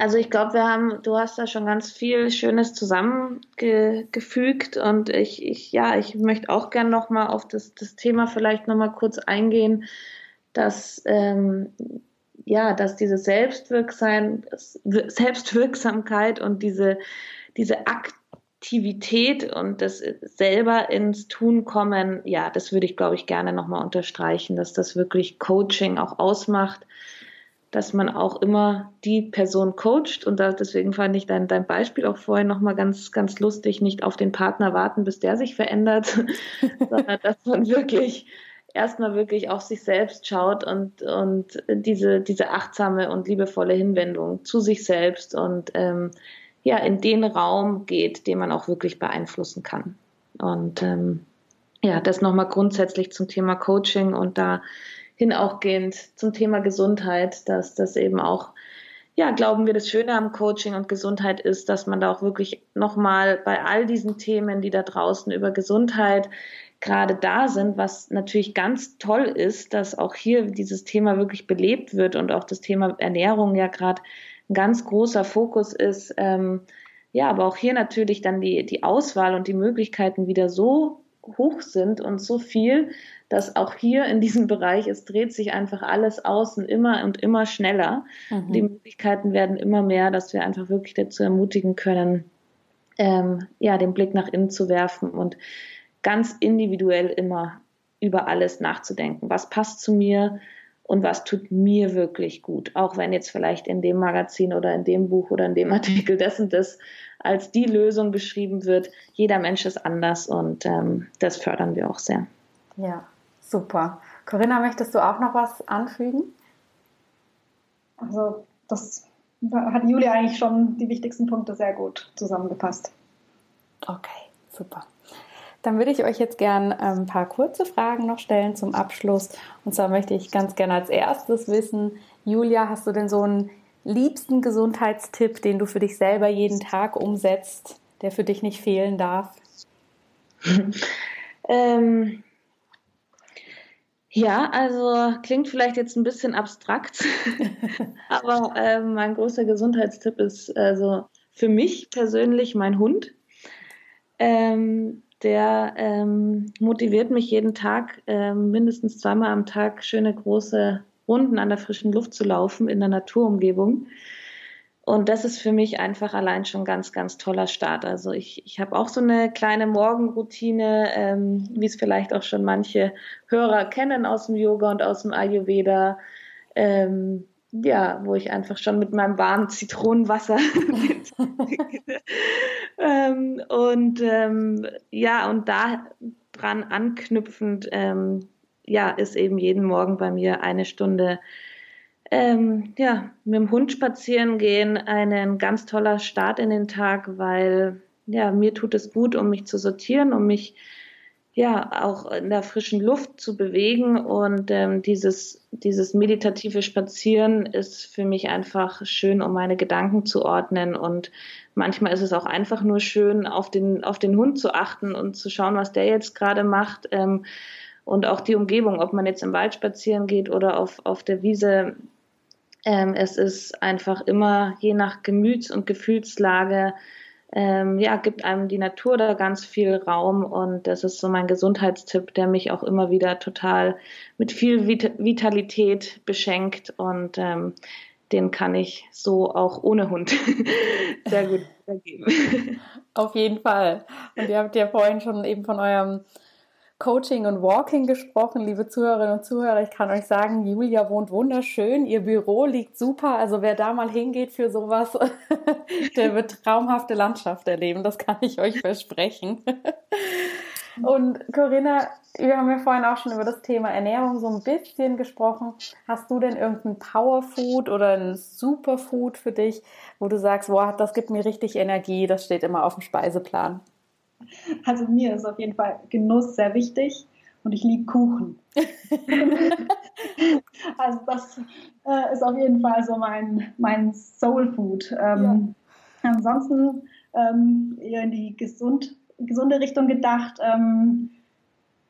Also ich glaube, wir haben, du hast da schon ganz viel Schönes zusammengefügt und ich, ich ja, ich möchte auch gern nochmal auf das, das Thema vielleicht nochmal kurz eingehen, dass ähm, ja, dass diese Selbstwirksam, Selbstwirksamkeit und diese, diese Aktivität und das selber ins Tun kommen, ja, das würde ich, glaube ich, gerne nochmal unterstreichen, dass das wirklich Coaching auch ausmacht dass man auch immer die Person coacht und da, deswegen fand ich dein, dein Beispiel auch vorhin nochmal ganz, ganz lustig, nicht auf den Partner warten, bis der sich verändert, sondern dass man wirklich erstmal wirklich auf sich selbst schaut und, und diese, diese achtsame und liebevolle Hinwendung zu sich selbst und ähm, ja, in den Raum geht, den man auch wirklich beeinflussen kann. Und ähm, ja, das nochmal grundsätzlich zum Thema Coaching und da hin auch gehend zum Thema Gesundheit, dass das eben auch, ja, glauben wir, das Schöne am Coaching und Gesundheit ist, dass man da auch wirklich nochmal bei all diesen Themen, die da draußen über Gesundheit gerade da sind, was natürlich ganz toll ist, dass auch hier dieses Thema wirklich belebt wird und auch das Thema Ernährung ja gerade ein ganz großer Fokus ist. Ähm, ja, aber auch hier natürlich dann die, die Auswahl und die Möglichkeiten wieder so hoch sind und so viel, dass auch hier in diesem Bereich, es dreht sich einfach alles außen immer und immer schneller. Mhm. Die Möglichkeiten werden immer mehr, dass wir einfach wirklich dazu ermutigen können, ähm, ja, den Blick nach innen zu werfen und ganz individuell immer über alles nachzudenken. Was passt zu mir und was tut mir wirklich gut? Auch wenn jetzt vielleicht in dem Magazin oder in dem Buch oder in dem Artikel das und das als die Lösung beschrieben wird. Jeder Mensch ist anders und ähm, das fördern wir auch sehr. Ja, Super. Corinna, möchtest du auch noch was anfügen? Also, das hat Julia eigentlich schon die wichtigsten Punkte sehr gut zusammengefasst. Okay, super. Dann würde ich euch jetzt gern ein paar kurze Fragen noch stellen zum Abschluss. Und zwar möchte ich ganz gerne als erstes wissen, Julia, hast du denn so einen liebsten Gesundheitstipp, den du für dich selber jeden Tag umsetzt, der für dich nicht fehlen darf? ähm, ja, also klingt vielleicht jetzt ein bisschen abstrakt, aber äh, mein großer Gesundheitstipp ist also für mich persönlich mein Hund. Ähm, der ähm, motiviert mich jeden Tag, äh, mindestens zweimal am Tag schöne große Runden an der frischen Luft zu laufen in der Naturumgebung. Und das ist für mich einfach allein schon ganz, ganz toller Start. Also ich, ich habe auch so eine kleine Morgenroutine, ähm, wie es vielleicht auch schon manche Hörer kennen aus dem Yoga und aus dem Ayurveda. Ähm, ja, wo ich einfach schon mit meinem warmen Zitronenwasser ähm, und ähm, ja, und da dran anknüpfend, ähm, ja, ist eben jeden Morgen bei mir eine Stunde ähm, ja, mit dem Hund spazieren gehen, ein ganz toller Start in den Tag, weil ja, mir tut es gut, um mich zu sortieren, um mich ja auch in der frischen Luft zu bewegen. Und ähm, dieses dieses meditative Spazieren ist für mich einfach schön, um meine Gedanken zu ordnen. Und manchmal ist es auch einfach nur schön, auf den auf den Hund zu achten und zu schauen, was der jetzt gerade macht ähm, und auch die Umgebung, ob man jetzt im Wald spazieren geht oder auf auf der Wiese ähm, es ist einfach immer je nach Gemüts- und Gefühlslage, ähm, ja, gibt einem die Natur da ganz viel Raum und das ist so mein Gesundheitstipp, der mich auch immer wieder total mit viel Vit Vitalität beschenkt und ähm, den kann ich so auch ohne Hund sehr gut wiedergeben. Auf jeden Fall. Und ihr habt ja vorhin schon eben von eurem Coaching und Walking gesprochen, liebe Zuhörerinnen und Zuhörer. Ich kann euch sagen, Julia wohnt wunderschön. Ihr Büro liegt super. Also wer da mal hingeht für sowas, der wird traumhafte Landschaft erleben. Das kann ich euch versprechen. Und Corinna, wir haben ja vorhin auch schon über das Thema Ernährung so ein bisschen gesprochen. Hast du denn irgendein Powerfood oder ein Superfood für dich, wo du sagst, boah, das gibt mir richtig Energie, das steht immer auf dem Speiseplan? Also mir ist auf jeden Fall Genuss sehr wichtig und ich liebe Kuchen. also das äh, ist auf jeden Fall so mein, mein Soul Food. Ähm, ja. Ansonsten ähm, eher in die gesund, gesunde Richtung gedacht. Ähm,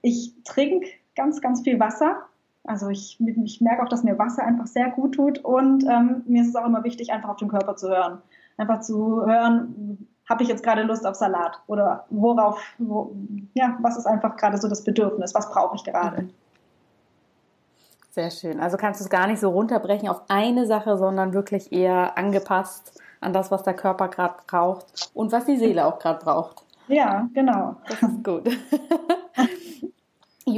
ich trinke ganz, ganz viel Wasser. Also ich, ich merke auch, dass mir Wasser einfach sehr gut tut und ähm, mir ist es auch immer wichtig, einfach auf den Körper zu hören. Einfach zu hören, habe ich jetzt gerade Lust auf Salat oder worauf, wo, ja, was ist einfach gerade so das Bedürfnis, was brauche ich gerade. Mhm. Sehr schön. Also kannst du es gar nicht so runterbrechen auf eine Sache, sondern wirklich eher angepasst an das, was der Körper gerade braucht und was die Seele auch gerade braucht. Ja, genau. Das ist gut.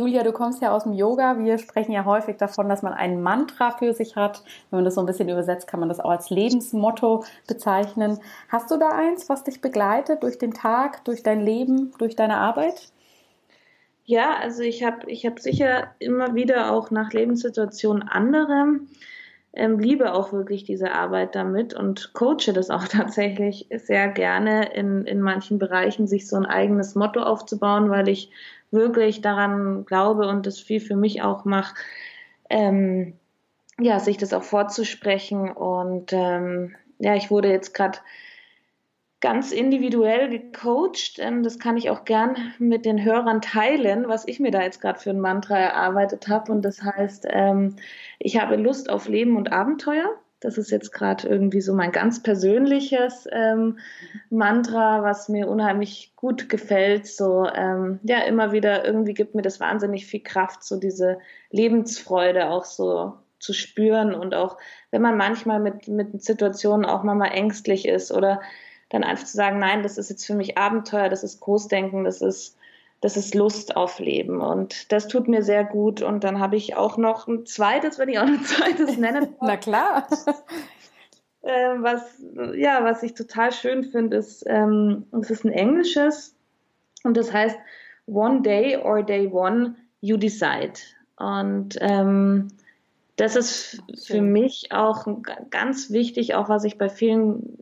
Julia, du kommst ja aus dem Yoga. Wir sprechen ja häufig davon, dass man ein Mantra für sich hat. Wenn man das so ein bisschen übersetzt, kann man das auch als Lebensmotto bezeichnen. Hast du da eins, was dich begleitet durch den Tag, durch dein Leben, durch deine Arbeit? Ja, also ich habe ich hab sicher immer wieder auch nach Lebenssituationen andere. Ähm, liebe auch wirklich diese Arbeit damit und coache das auch tatsächlich sehr gerne in, in manchen Bereichen, sich so ein eigenes Motto aufzubauen, weil ich wirklich daran glaube und das viel für mich auch mache, ähm, ja, sich das auch vorzusprechen. Und ähm, ja, ich wurde jetzt gerade ganz individuell gecoacht. Ähm, das kann ich auch gern mit den Hörern teilen, was ich mir da jetzt gerade für ein Mantra erarbeitet habe. Und das heißt, ähm, ich habe Lust auf Leben und Abenteuer. Das ist jetzt gerade irgendwie so mein ganz persönliches ähm, Mantra, was mir unheimlich gut gefällt. So, ähm, ja, immer wieder irgendwie gibt mir das wahnsinnig viel Kraft, so diese Lebensfreude auch so zu spüren und auch, wenn man manchmal mit, mit Situationen auch mal ängstlich ist oder dann einfach zu sagen, nein, das ist jetzt für mich Abenteuer, das ist Großdenken, das ist das ist Lust auf Leben und das tut mir sehr gut. Und dann habe ich auch noch ein zweites, wenn ich auch ein zweites nennen Na klar. äh, was, ja, was ich total schön finde, ist, ähm, es ist ein englisches und das heißt One Day or Day One, You Decide. Und ähm, das ist für mich auch ganz wichtig, auch was ich bei vielen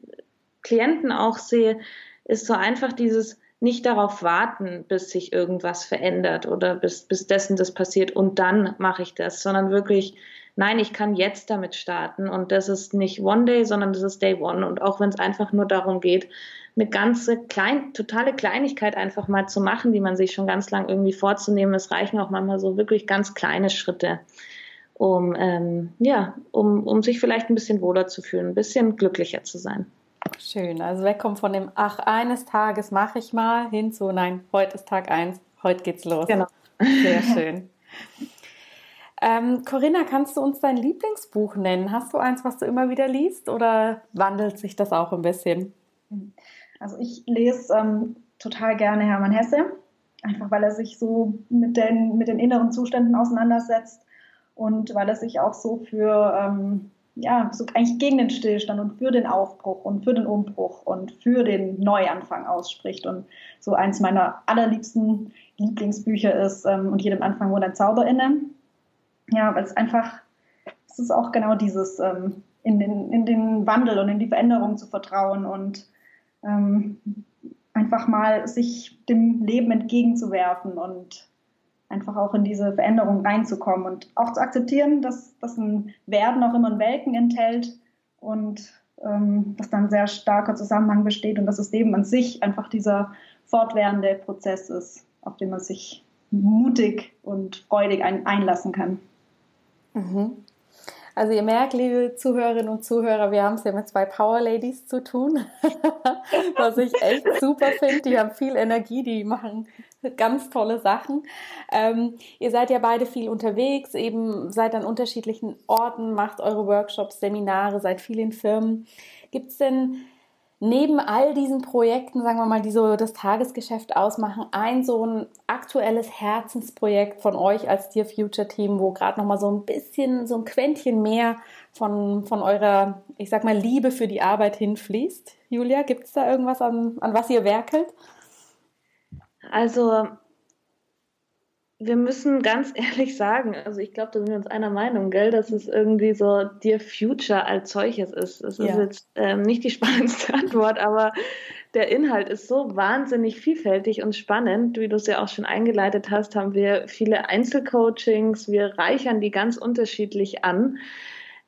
Klienten auch sehe, ist so einfach dieses, nicht darauf warten, bis sich irgendwas verändert oder bis, bis dessen das passiert und dann mache ich das, sondern wirklich, nein, ich kann jetzt damit starten und das ist nicht One Day, sondern das ist Day One und auch wenn es einfach nur darum geht, eine ganze klein, totale Kleinigkeit einfach mal zu machen, die man sich schon ganz lang irgendwie vorzunehmen. Es reichen auch manchmal so wirklich ganz kleine Schritte, um ähm, ja, um, um sich vielleicht ein bisschen wohler zu fühlen, ein bisschen glücklicher zu sein. Schön. Also wegkommen von dem, ach, eines Tages mache ich mal, hin zu, nein, heute ist Tag eins, heute geht's los. Genau. Sehr schön. Ähm, Corinna, kannst du uns dein Lieblingsbuch nennen? Hast du eins, was du immer wieder liest oder wandelt sich das auch ein bisschen? Also ich lese ähm, total gerne Hermann Hesse, einfach weil er sich so mit den, mit den inneren Zuständen auseinandersetzt und weil er sich auch so für ähm, ja, so eigentlich gegen den Stillstand und für den Aufbruch und für den Umbruch und für den Neuanfang ausspricht. Und so eins meiner allerliebsten Lieblingsbücher ist ähm, Und jedem Anfang wohnt ein Zauber inne. Ja, weil es einfach, es ist auch genau dieses, ähm, in, den, in den Wandel und in die Veränderung zu vertrauen und ähm, einfach mal sich dem Leben entgegenzuwerfen und einfach auch in diese Veränderung reinzukommen und auch zu akzeptieren, dass, dass ein Werden auch immer ein Welken enthält und ähm, dass dann sehr starker Zusammenhang besteht und dass das Leben an sich einfach dieser fortwährende Prozess ist, auf den man sich mutig und freudig ein, einlassen kann. Mhm. Also ihr merkt, liebe Zuhörerinnen und Zuhörer, wir haben es ja mit zwei Power Ladies zu tun, was ich echt super finde. Die haben viel Energie, die machen ganz tolle Sachen. Ähm, ihr seid ja beide viel unterwegs, eben seid an unterschiedlichen Orten, macht eure Workshops, Seminare, seid viel in Firmen. Gibt es denn neben all diesen Projekten, sagen wir mal, die so das Tagesgeschäft ausmachen, ein so ein aktuelles Herzensprojekt von euch als Dear Future Team, wo gerade noch mal so ein bisschen, so ein Quäntchen mehr von, von eurer, ich sag mal, Liebe für die Arbeit hinfließt? Julia, gibt es da irgendwas, an, an was ihr werkelt? Also wir müssen ganz ehrlich sagen, also ich glaube, da sind wir uns einer Meinung, gell, dass es irgendwie so Dear Future als solches ist. Das ja. ist jetzt ähm, nicht die spannendste Antwort, aber der Inhalt ist so wahnsinnig vielfältig und spannend. Wie du es ja auch schon eingeleitet hast, haben wir viele Einzelcoachings, wir reichern die ganz unterschiedlich an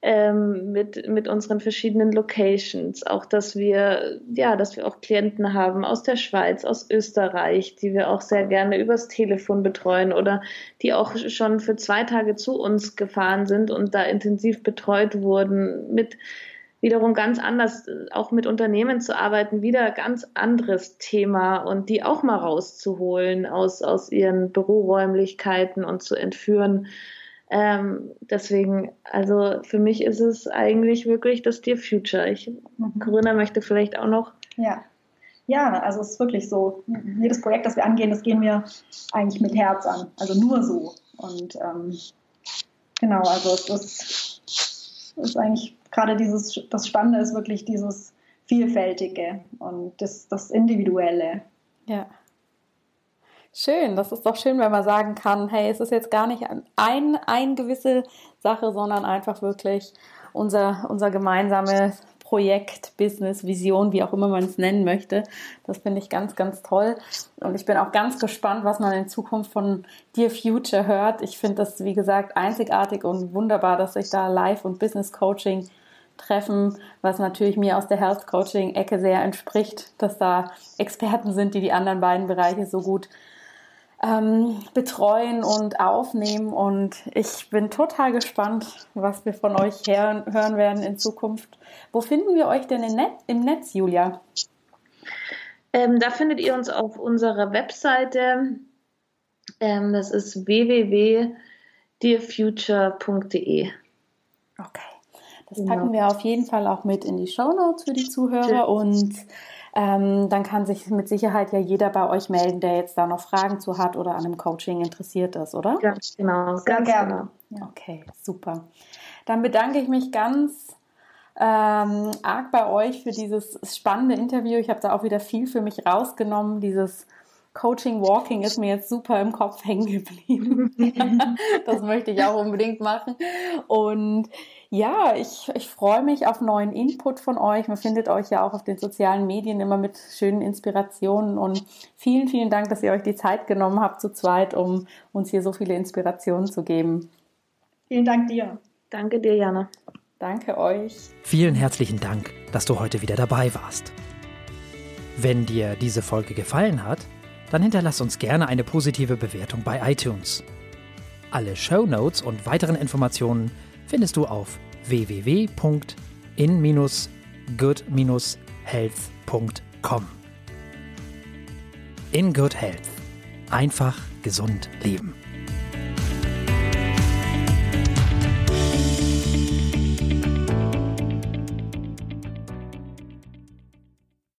ähm, mit, mit unseren verschiedenen Locations. Auch, dass wir, ja, dass wir auch Klienten haben aus der Schweiz, aus Österreich, die wir auch sehr gerne übers Telefon betreuen oder die auch schon für zwei Tage zu uns gefahren sind und da intensiv betreut wurden mit wiederum ganz anders, auch mit Unternehmen zu arbeiten, wieder ganz anderes Thema und die auch mal rauszuholen aus, aus ihren Büroräumlichkeiten und zu entführen ähm, deswegen, also für mich ist es eigentlich wirklich das Dear Future. Ich, mhm. Corinna möchte vielleicht auch noch. Ja. Ja, also es ist wirklich so. Jedes Projekt, das wir angehen, das gehen wir eigentlich mit Herz an. Also nur so. Und ähm, genau, also es ist, ist eigentlich gerade dieses, das Spannende ist wirklich dieses Vielfältige und das, das Individuelle. Ja. Schön, das ist doch schön, wenn man sagen kann, hey, es ist jetzt gar nicht ein, ein gewisse Sache, sondern einfach wirklich unser, unser gemeinsames Projekt, Business, Vision, wie auch immer man es nennen möchte. Das finde ich ganz, ganz toll. Und ich bin auch ganz gespannt, was man in Zukunft von Dear Future hört. Ich finde das, wie gesagt, einzigartig und wunderbar, dass sich da Live- und Business Coaching treffen, was natürlich mir aus der Health Coaching Ecke sehr entspricht, dass da Experten sind, die die anderen beiden Bereiche so gut ähm, betreuen und aufnehmen. Und ich bin total gespannt, was wir von euch hören, hören werden in Zukunft. Wo finden wir euch denn im Netz, im Netz Julia? Ähm, da findet ihr uns auf unserer Webseite. Ähm, das ist www.dearfuture.de. Okay. Das genau. packen wir auf jeden Fall auch mit in die Show Notes für die Zuhörer und ähm, dann kann sich mit Sicherheit ja jeder bei euch melden, der jetzt da noch Fragen zu hat oder an einem Coaching interessiert ist, oder? Ganz genau, Sehr ganz gerne. Genau. Okay, super. Dann bedanke ich mich ganz ähm, arg bei euch für dieses spannende Interview. Ich habe da auch wieder viel für mich rausgenommen. Dieses Coaching Walking ist mir jetzt super im Kopf hängen geblieben. das möchte ich auch unbedingt machen. Und ja, ich, ich freue mich auf neuen Input von euch. Man findet euch ja auch auf den sozialen Medien immer mit schönen Inspirationen und vielen, vielen Dank, dass ihr euch die Zeit genommen habt zu zweit, um uns hier so viele Inspirationen zu geben. Vielen Dank dir. Danke dir, Jana. Danke euch. Vielen herzlichen Dank, dass du heute wieder dabei warst. Wenn dir diese Folge gefallen hat, dann hinterlass uns gerne eine positive Bewertung bei iTunes. Alle Show Notes und weiteren Informationen findest du auf www.in-good-health.com. In Good Health. Einfach gesund leben.